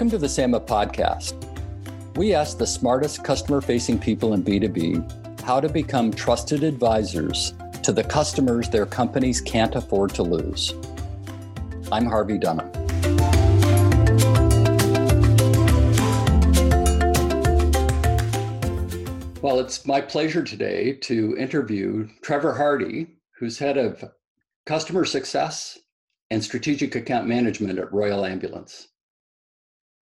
Welcome to the SAMA podcast. We ask the smartest customer facing people in B2B how to become trusted advisors to the customers their companies can't afford to lose. I'm Harvey Dunham. Well, it's my pleasure today to interview Trevor Hardee, who's head of customer success and strategic account management at Royal Ambulance.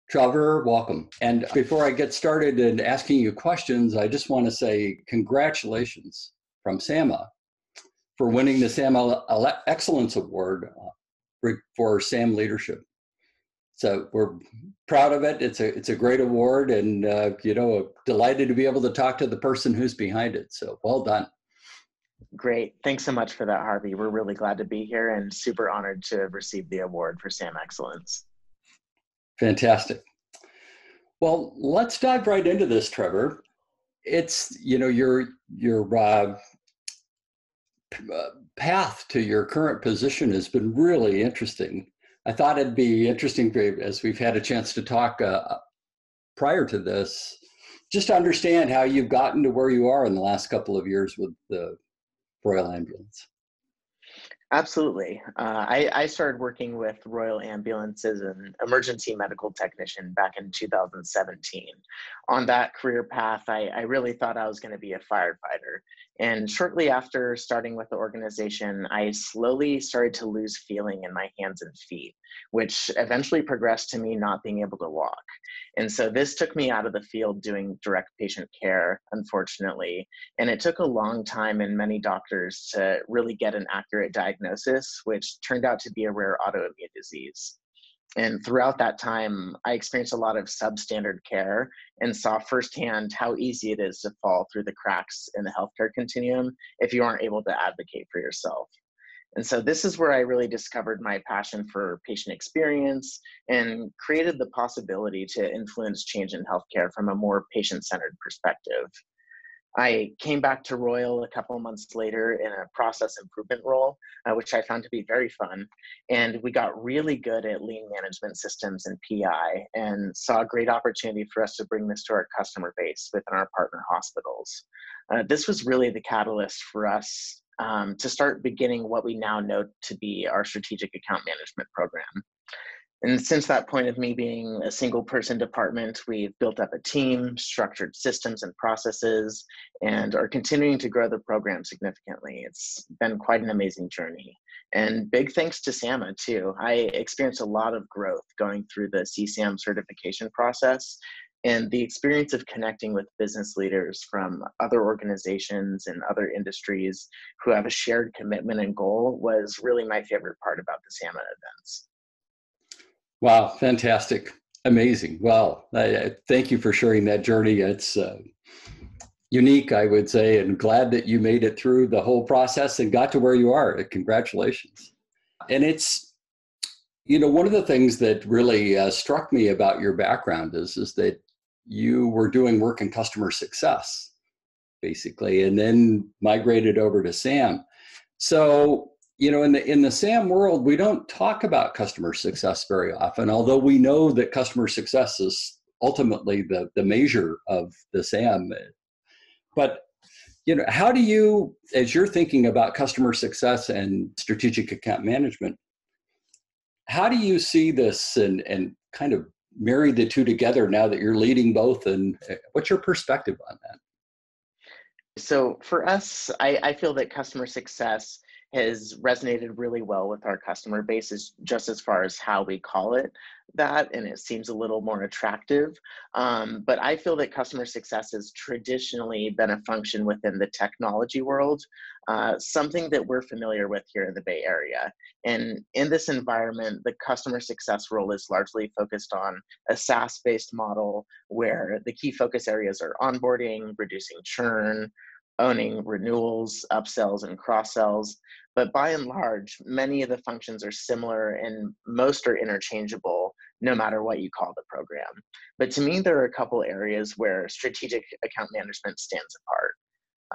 Trevor, welcome. And before I get started in asking you questions, I just want to say congratulations from SAMA for winning the SAMA Excellence Award uh, for SAM leadership. So we're proud of it. It's a it's a great award, and uh, you know, delighted to be able to talk to the person who's behind it. So well done. Great. Thanks so much for that, Harvey. We're really glad to be here and super honored to receive the award for SAM Excellence. Fantastic. Well, let's dive right into this, Trevor. It's you know your your uh, uh, path to your current position has been really interesting. I thought it'd be interesting as we've had a chance to talk uh, prior to this, just to understand how you've gotten to where you are in the last couple of years with the Royal Ambulance. Absolutely. Uh, I, I, started working with Royal Ambulance as an emergency medical technician back in 2017. On that career path, I, I really thought I was going to be a firefighter. And shortly after starting with the organization, I slowly started to lose feeling in my hands and feet, which eventually progressed to me not being able to walk. And so this took me out of the field doing direct patient care, unfortunately. And it took a long time and many doctors to really get an accurate diagnosis, which turned out to be a rare autoimmune disease. And throughout that time, I experienced a lot of substandard care and saw firsthand how easy it is to fall through the cracks in the healthcare continuum if you aren't able to advocate for yourself. And so this is where I really discovered my passion for patient experience and created the possibility to influence change in healthcare from a more patient centered perspective. I came back to Royal a couple months later in a process improvement role, uh, which I found to be very fun. And we got really good at lean management systems and PI and saw a great opportunity for us to bring this to our customer base within our partner hospitals. Uh, this was really the catalyst for us um, to start beginning what we now know to be our strategic account management program. And since that point of me being a single person department, we've built up a team, structured systems and processes, and are continuing to grow the program significantly. It's been quite an amazing journey. And big thanks to SAMA too. I experienced a lot of growth going through the CSAM certification process. And the experience of connecting with business leaders from other organizations and other industries who have a shared commitment and goal was really my favorite part about the SAMA events. Wow, fantastic. Amazing. Well, I, thank you for sharing that journey. It's uh, unique, I would say, and glad that you made it through the whole process and got to where you are. Congratulations. And it's, you know, one of the things that really uh, struck me about your background is, is that you were doing work in customer success, basically, and then migrated over to SAM. So you know in the in the sam world we don't talk about customer success very often although we know that customer success is ultimately the the measure of the sam. But you know how do you as you're thinking about customer success and strategic account management how do you see this and and kind of marry the two together now that you're leading both? And uh, what's your perspective on that? So for us i, I feel that customer success has resonated really well with our customer base is just as far as how we call it that and it seems a little more attractive. Um, but i feel that customer success has traditionally been a function within the technology world uh, something that we're familiar with here in the bay area. And in this environment the customer success role is largely focused on a saas based model where the key focus areas are onboarding reducing churn owning renewals, upsells, and cross sells. But by and large, many of the functions are similar and most are interchangeable no matter what you call the program. But to me, there are a couple areas where strategic account management stands apart.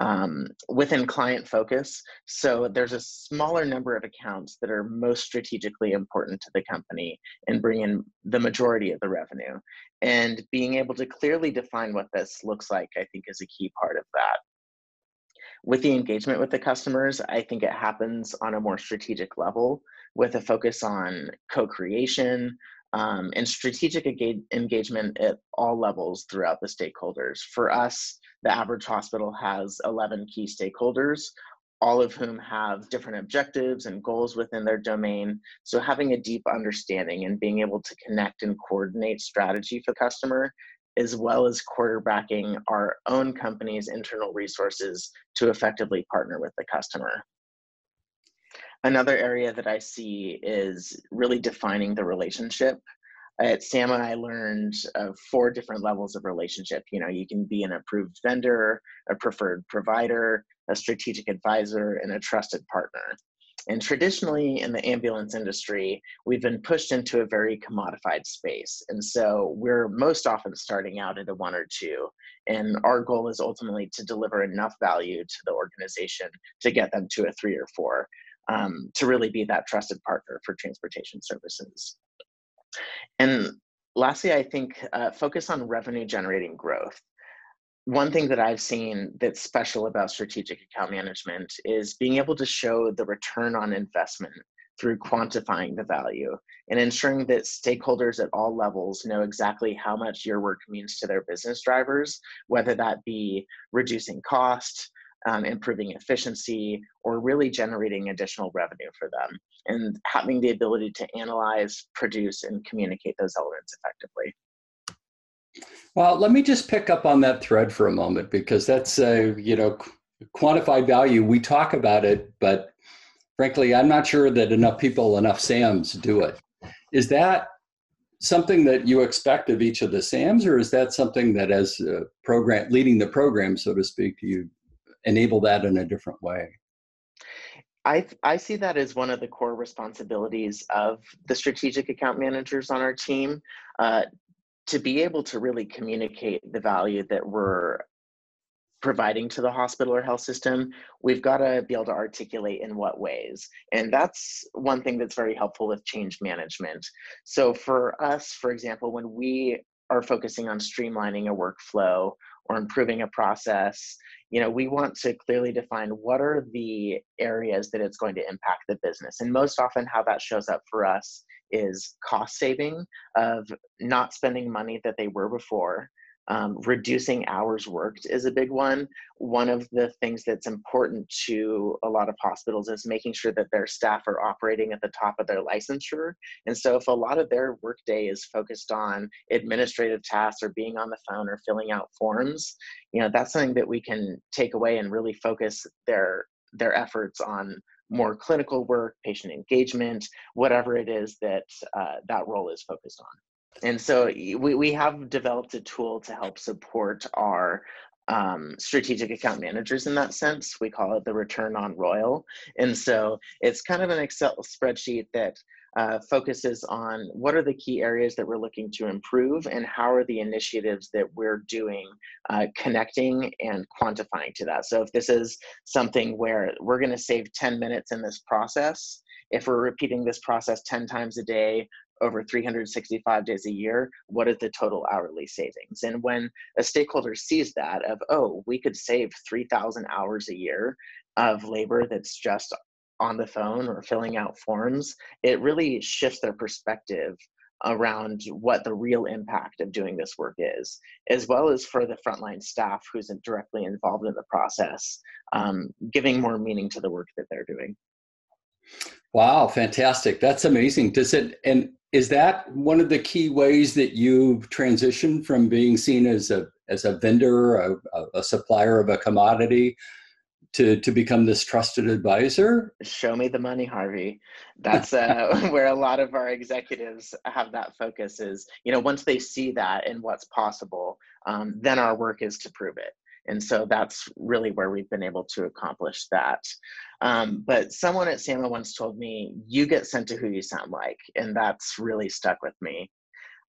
um, within client focus. So there's a smaller number of accounts that are most strategically important to the company and bring in the majority of the revenue. And being able to clearly define what this looks like, I think, is a key part of that. With the engagement with the customers, I think it happens on a more strategic level with a focus on co creation, um, and strategic engagement at all levels throughout the stakeholders. For us, the average hospital has 11 key stakeholders, all of whom have different objectives and goals within their domain. So having a deep understanding and being able to connect and coordinate strategy for customer, as well as quarterbacking our own company's internal resources to effectively partner with the customer. Another area that I see is really defining the relationship. At SAMA, I learned of four different levels of relationship. You know, you can be an approved vendor, a preferred provider, a strategic advisor, and a trusted partner. And traditionally in the ambulance industry, we've been pushed into a very commodified space. And so we're most often starting out at a one or two. And our goal is ultimately to deliver enough value to the organization to get them to a three or four um, to really be that trusted partner for transportation services. And lastly, I think uh, focus on revenue generating growth. One thing that I've seen that's special about strategic account management is being able to show the return on investment through quantifying the value and ensuring that stakeholders at all levels know exactly how much your work means to their business drivers, whether that be reducing cost, um, improving efficiency, or really generating additional revenue for them. And having the ability to analyze, produce, and communicate those elements effectively. Well, let me just pick up on that thread for a moment because that's, a you know, quantified value. We talk about it, but frankly, I'm not sure that enough people, enough SAMs do it. Is that something that you expect of each of the SAMs, or is that something that, as a program leading the program, so to speak, you enable that in a different way? I, I see that as one of the core responsibilities of the strategic account managers on our team uh, to be able to really communicate the value that we're providing to the hospital or health system, we've got to be able to articulate in what ways. And that's one thing that's very helpful with change management. So, for us, for example, when we are focusing on streamlining a workflow or improving a process, you know, we want to clearly define what are the areas that it's going to impact the business. And most often, how that shows up for us is cost saving of not spending money that they were before um, reducing hours worked is a big one. One of the things that's important to a lot of hospitals is making sure that their staff are operating at the top of their licensure. And so, if a lot of their workday is focused on administrative tasks or being on the phone or filling out forms, you know, that's something that we can take away and really focus their their efforts on more clinical work, patient engagement, whatever it is that uh, that role is focused on and so we, we have developed a tool to help support our um, strategic account managers in that sense. We call it the return on Royal. And so it's kind of an Excel spreadsheet that uh, focuses on what are the key areas that we're looking to improve and how are the initiatives that we're doing uh, connecting and quantifying to that. So if this is something where we're going to save 10 minutes in this process, if we're repeating this process 10 times a day over 365 days a year, what is the total hourly savings? And when a stakeholder sees that of, oh, we could save 3,000 hours a year of labor that's just on the phone or filling out forms, it really shifts their perspective around what the real impact of doing this work is, as well as for the frontline staff who's directly involved in the process, um, giving more meaning to the work that they're doing. Wow, fantastic. That's amazing. Does it and is that one of the key ways that you transition from being seen as a as a vendor, a, a supplier of a commodity, to to become this trusted advisor? Show me the money, Harvey. That's uh, where a lot of our executives have that focus. Is you know once they see that and what's possible, um, then our work is to prove it. And so that's really where we've been able to accomplish that. Um, but someone at SAMA once told me, you get sent to who you sound like. And that's really stuck with me.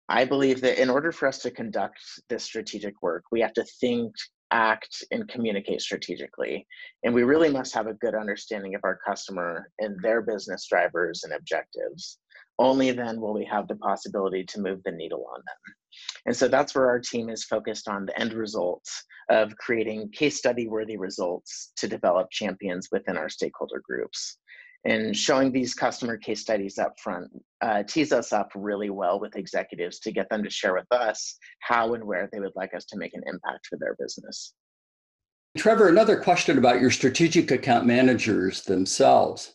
I believe that in order for us to conduct this strategic work, we have to think act, and communicate strategically. And we really must have a good understanding of our customer and their business drivers and objectives. Only then will we have the possibility to move the needle on them. And so that's where our team is focused on the end results of creating case study worthy results to develop champions within our stakeholder groups and showing these customer case studies up front uh, tees us up really well with executives to get them to share with us how and where they would like us to make an impact for their business. Trevor, another question about your strategic account managers themselves.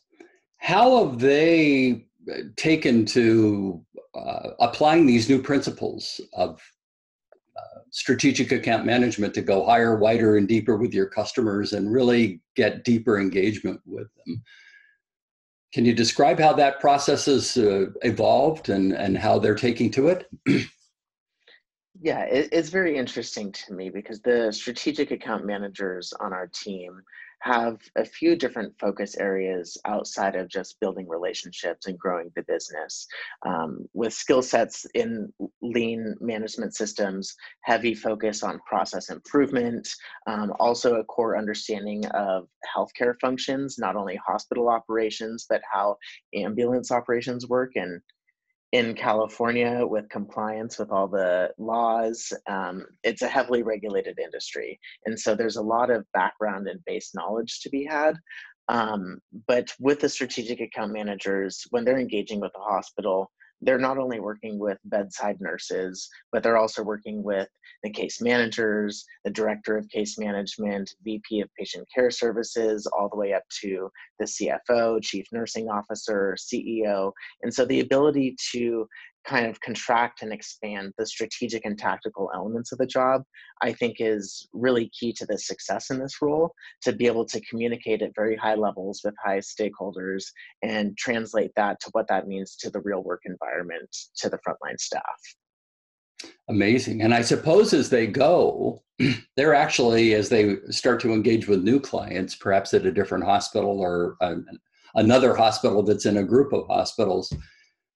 How have they uh, taken to uh, applying these new principles of uh, strategic account management to go higher, wider, and deeper with your customers and really get deeper engagement with them? Can you describe how that process has uh, evolved and, and how they're taking to it? yeah, it, it's very interesting to me because the strategic account managers on our team have a few different focus areas outside of just building relationships and growing the business. Um, with skill sets in lean management systems, heavy focus on process improvement, um, also a core understanding of healthcare functions, not only hospital operations, but how ambulance operations work and in California with compliance with all the laws. Um, it's a heavily regulated industry. And so there's a lot of background and base knowledge to be had. Um, but with the strategic account managers, when they're engaging with the hospital, they're not only working with bedside nurses, but they're also working with the case managers, the director of case management, VP of patient care services, all the way up to the CFO, chief nursing officer, CEO. And so the ability to kind of contract and expand the strategic and tactical elements of the job, I think is really key to the success in this role to be able to communicate at very high levels with high stakeholders and translate that to what that means to the real work environment to the frontline staff. Amazing. And I suppose as they go, they're actually, as they start to engage with new clients, perhaps at a different hospital or another hospital that's in a group of hospitals,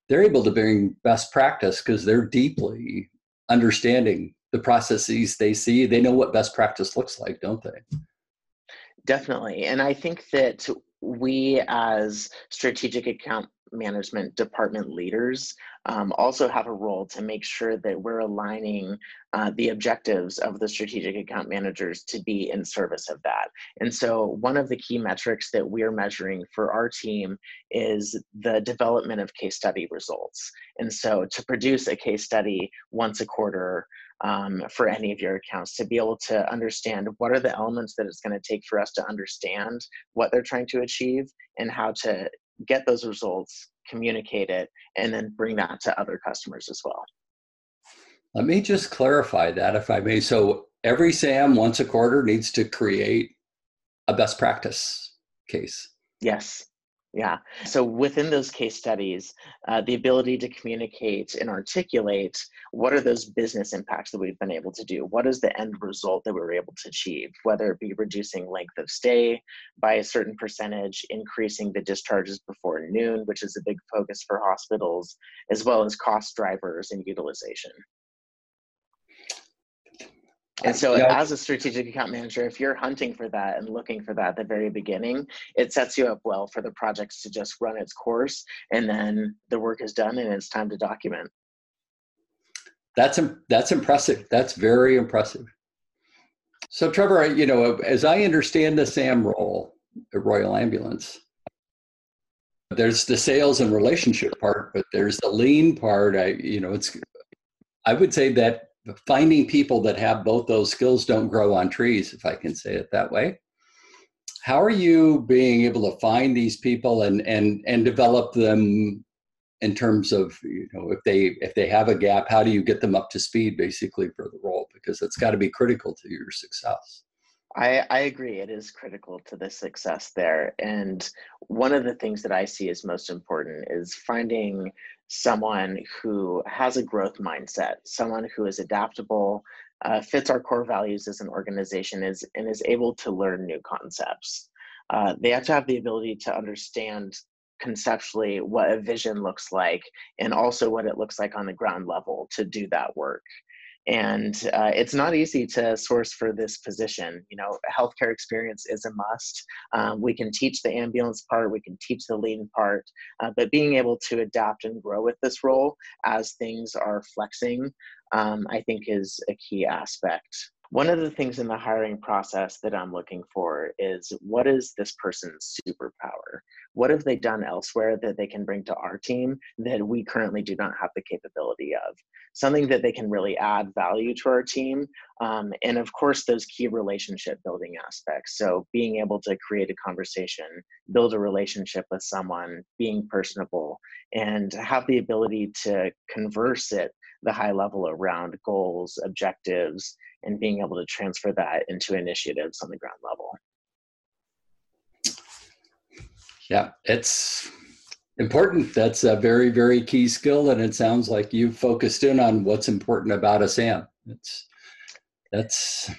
they're able to bring best practice because they're deeply understanding the processes they see. They know what best practice looks like, don't they? Definitely. And I think that we, as strategic account management department leaders um, also have a role to make sure that we're aligning uh, the objectives of the strategic account managers to be in service of that. And so, one of the key metrics that we're measuring for our team is the development of case study results. And so, to produce a case study once a quarter um, for any of your accounts to be able to understand what are the elements that it's going to take for us to understand what they're trying to achieve and how to get those results, communicate it, and then bring that to other customers as well. Let me just clarify that if I may. So every SAM once a quarter needs to create a best practice case. Yes. Yeah. So within those case studies, uh, the ability to communicate and articulate what are those business impacts that we've been able to do? What is the end result that we were able to achieve? Whether it be reducing length of stay by a certain percentage, increasing the discharges before noon, which is a big focus for hospitals, as well as cost drivers and utilization. And so, yeah. as a strategic account manager, if you're hunting for that and looking for that at the very beginning, it sets you up well for the projects to just run its course, and then the work is done, and it's time to document. That's that's impressive. That's very impressive. So, Trevor, you know, as I understand the SAM role at Royal Ambulance, there's the sales and relationship part, but there's the lean part. I, you know, it's I would say that finding people that have both those skills don't grow on trees, if I can say it that way. How are you being able to find these people and and and develop them in terms of you know if they if they have a gap, how do you get them up to speed basically for the role because it's got to be critical to your success. I, I agree. It is critical to the success there. And one of the things that I see as most important is finding someone who has a growth mindset, someone who is adaptable, uh, fits our core values as an organization, is and is able to learn new concepts. Uh, they have to have the ability to understand conceptually what a vision looks like and also what it looks like on the ground level to do that work. And uh, it's not easy to source for this position you know healthcare experience is a must. Um, we can teach the ambulance part we can teach the lean part uh, but being able to adapt and grow with this role as things are flexing um, i think is a key aspect one of the things in the hiring process that I'm looking for is what is this person's superpower? What have they done elsewhere that they can bring to our team that we currently do not have the capability of? Something that they can really add value to our team. Um, and of course, those key relationship building aspects. So being able to create a conversation, build a relationship with someone, being personable, and have the ability to converse at the high level around goals, objectives, and being able to transfer that into initiatives on the ground level. Yeah, it's important. That's a very, very key skill, and it sounds like you've focused in on what's important about a SAM. It's that's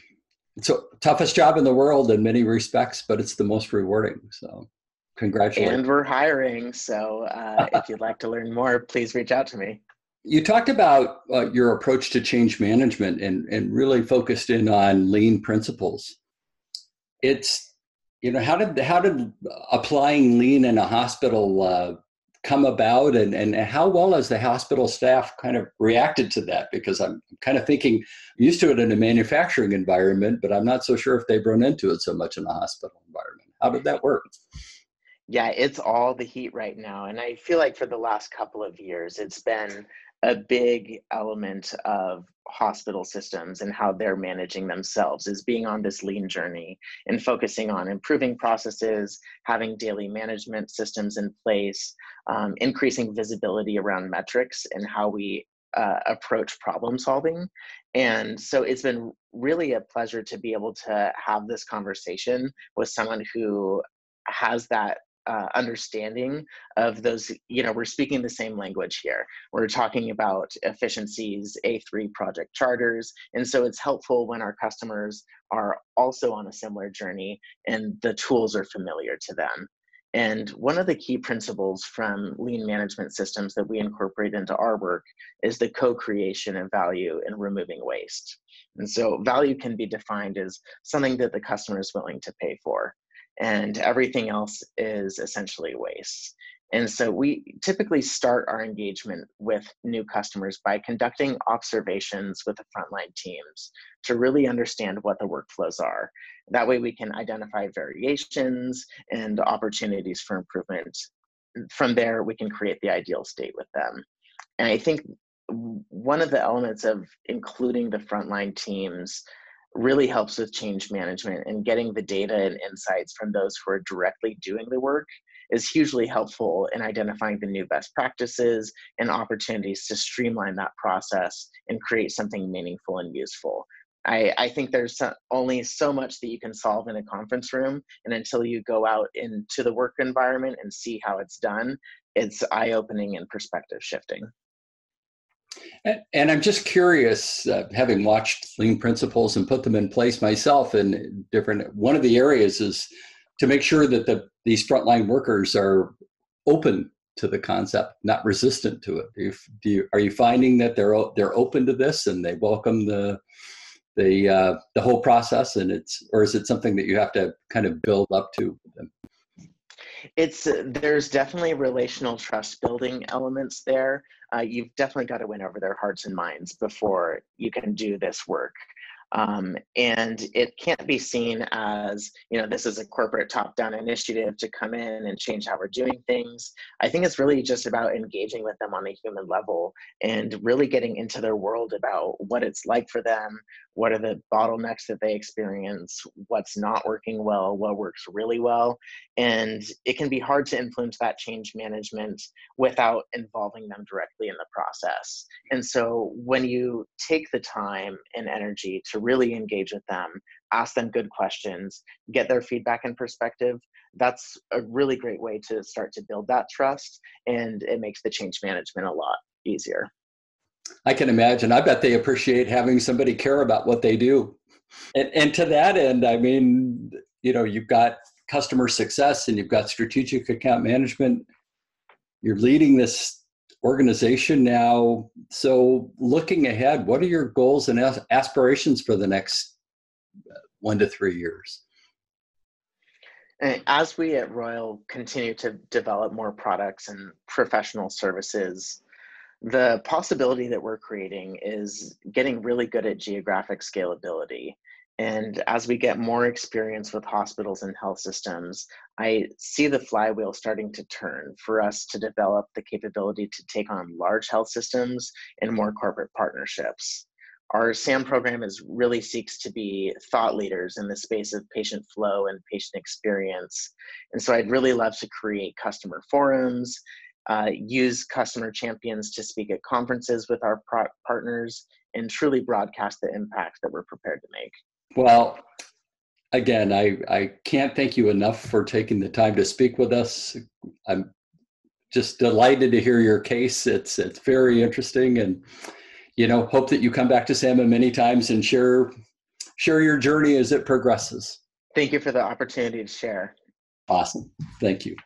it's a toughest job in the world in many respects, but it's the most rewarding. So, congratulations. And we're hiring. So, uh, if you'd like to learn more, please reach out to me. You talked about uh, your approach to change management and, and really focused in on lean principles. It's, you know, how did, how did applying lean in a hospital uh, come about and, and how well has the hospital staff kind of reacted to that? Because I'm kind of thinking, i used to it in a manufacturing environment, but I'm not so sure if they've run into it so much in a hospital environment. How did that work? Yeah, it's all the heat right now. And I feel like for the last couple of years, it's been a big element of hospital systems and how they're managing themselves is being on this lean journey and focusing on improving processes, having daily management systems in place, um, increasing visibility around metrics and how we uh, approach problem solving. And so it's been really a pleasure to be able to have this conversation with someone who has that uh, understanding of those you know we're speaking the same language here. We're talking about efficiencies a3 project charters and so it's helpful when our customers are also on a similar journey and the tools are familiar to them. And one of the key principles from lean management systems that we incorporate into our work is the co creation of value and removing waste. And so, value can be defined as something that the customer is willing to pay for and everything else is essentially waste. And so we typically start our engagement with new customers by conducting observations with the frontline teams to really understand what the workflows are. That way we can identify variations and opportunities for improvement. From there, we can create the ideal state with them. And I think one of the elements of including the frontline teams really helps with change management and getting the data and insights from those who are directly doing the work is hugely helpful in identifying the new best practices and opportunities to streamline that process and create something meaningful and useful. I, I think there's only so much that you can solve in a conference room, and until you go out into the work environment and see how it's done, it's eye opening and perspective shifting. And, and I'm just curious, uh, having watched lean principles and put them in place myself in different, one of the areas is to make sure that the, these frontline workers are open to the concept, not resistant to it. You, do you, are you finding that they're they're open to this and they welcome the the uh, the whole process, and it's or is it something that you have to kind of build up to them? It's uh, there's definitely relational trust building elements there. Uh, you've definitely got to win over their hearts and minds before you can do this work um, and it can't be seen as, you know, this is a corporate top down initiative to come in and change how we're doing things. I think it's really just about engaging with them on a human level and really getting into their world about what it's like for them, what are the bottlenecks that they experience, what's not working well, what works really well. And it can be hard to influence that change management without involving them directly in the process. And so when you take the time and energy to really engage with them, ask them good questions, get their feedback and perspective. That's a really great way to start to build that trust, and it makes the change management a lot easier. I can imagine. I bet they appreciate having somebody care about what they do. And, and to that end, I mean, you know, you've got customer success and you've got strategic account management. You're leading this organization now. So, looking ahead, what are your goals and aspirations for the next uh, one to three years? As we at Royal continue to develop more products and professional services, the possibility that we're creating is getting really good at geographic scalability. And as we get more experience with hospitals and health systems, I see the flywheel starting to turn for us to develop the capability to take on large health systems and more corporate partnerships. Our SAM program is really seeks to be thought leaders in the space of patient flow and patient experience. And so I'd really love to create customer forums, uh, use customer champions to speak at conferences with our partners, and truly broadcast the impact that we're prepared to make. Well, again, I, I can't thank you enough for taking the time to speak with us. I'm just delighted to hear your case. It's it's very interesting, and you know, hope that you come back to SAMA many times and share share your journey as it progresses. Thank you for the opportunity to share. Awesome. Thank you.